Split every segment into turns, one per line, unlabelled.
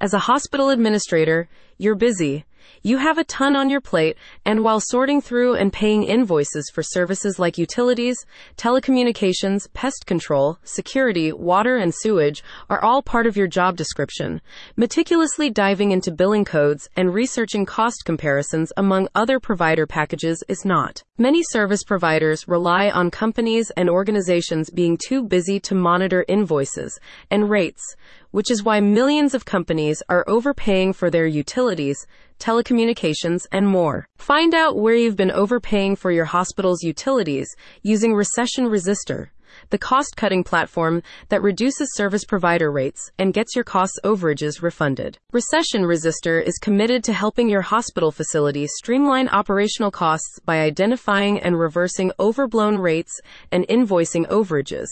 As a hospital administrator, you're busy. You have a ton on your plate, and while sorting through and paying invoices for services like utilities, telecommunications, pest control, security, water, and sewage are all part of your job description, meticulously diving into billing codes and researching cost comparisons among other provider packages is not. Many service providers rely on companies and organizations being too busy to monitor invoices and rates, which is why millions of companies are overpaying for their utilities, telecommunications, and more. Find out where you've been overpaying for your hospital's utilities using Recession Resister, the cost cutting platform that reduces service provider rates and gets your costs overages refunded. Recession Resister is committed to helping your hospital facility streamline operational costs by identifying and reversing overblown rates and invoicing overages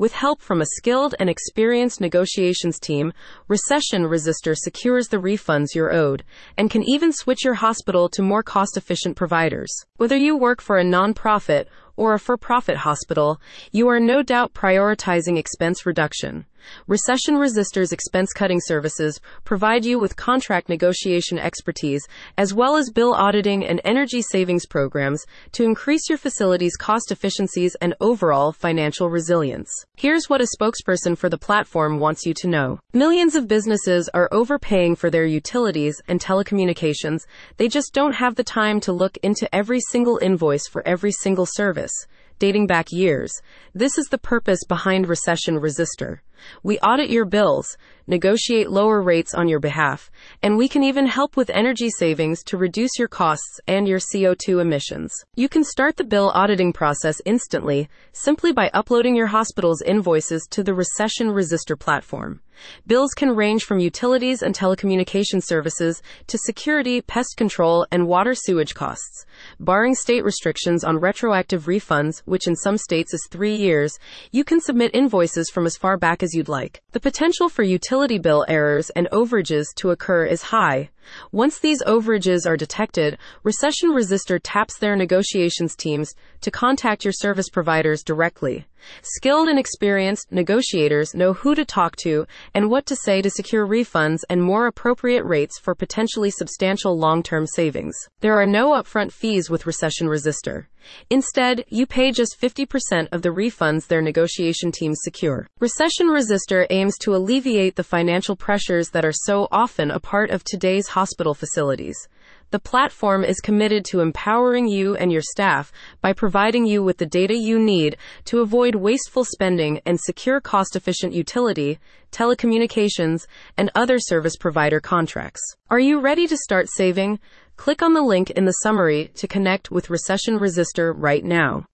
with help from a skilled and experienced negotiations team, Recession Resister secures the refunds you're owed and can even switch your hospital to more cost efficient providers. Whether you work for a nonprofit or a for profit hospital, you are no doubt prioritizing expense reduction. Recession Resister's expense cutting services provide you with contract negotiation expertise as well as bill auditing and energy savings programs to increase your facility's cost efficiencies and overall financial resilience. Here's what a spokesperson for the platform wants you to know. Millions of businesses are overpaying for their utilities and telecommunications. They just don't have the time to look into every single invoice for every single service dating back years. This is the purpose behind Recession Resister. We audit your bills, negotiate lower rates on your behalf, and we can even help with energy savings to reduce your costs and your CO2 emissions. You can start the bill auditing process instantly simply by uploading your hospital's invoices to the Recession Resister platform. Bills can range from utilities and telecommunication services to security, pest control, and water sewage costs. Barring state restrictions on retroactive refunds, which in some states is three years, you can submit invoices from as far back as you'd like. The potential for utility bill errors and overages to occur is high. Once these overages are detected, Recession Resister taps their negotiations teams to contact your service providers directly. Skilled and experienced negotiators know who to talk to and what to say to secure refunds and more appropriate rates for potentially substantial long term savings. There are no upfront fees with Recession Resister. Instead, you pay just 50% of the refunds their negotiation teams secure. Recession Resister aims to alleviate the financial pressures that are so often a part of today's hospital facilities. The platform is committed to empowering you and your staff by providing you with the data you need to avoid wasteful spending and secure cost efficient utility, telecommunications, and other service provider contracts. Are you ready to start saving? Click on the link in the summary to connect with Recession Resister right now.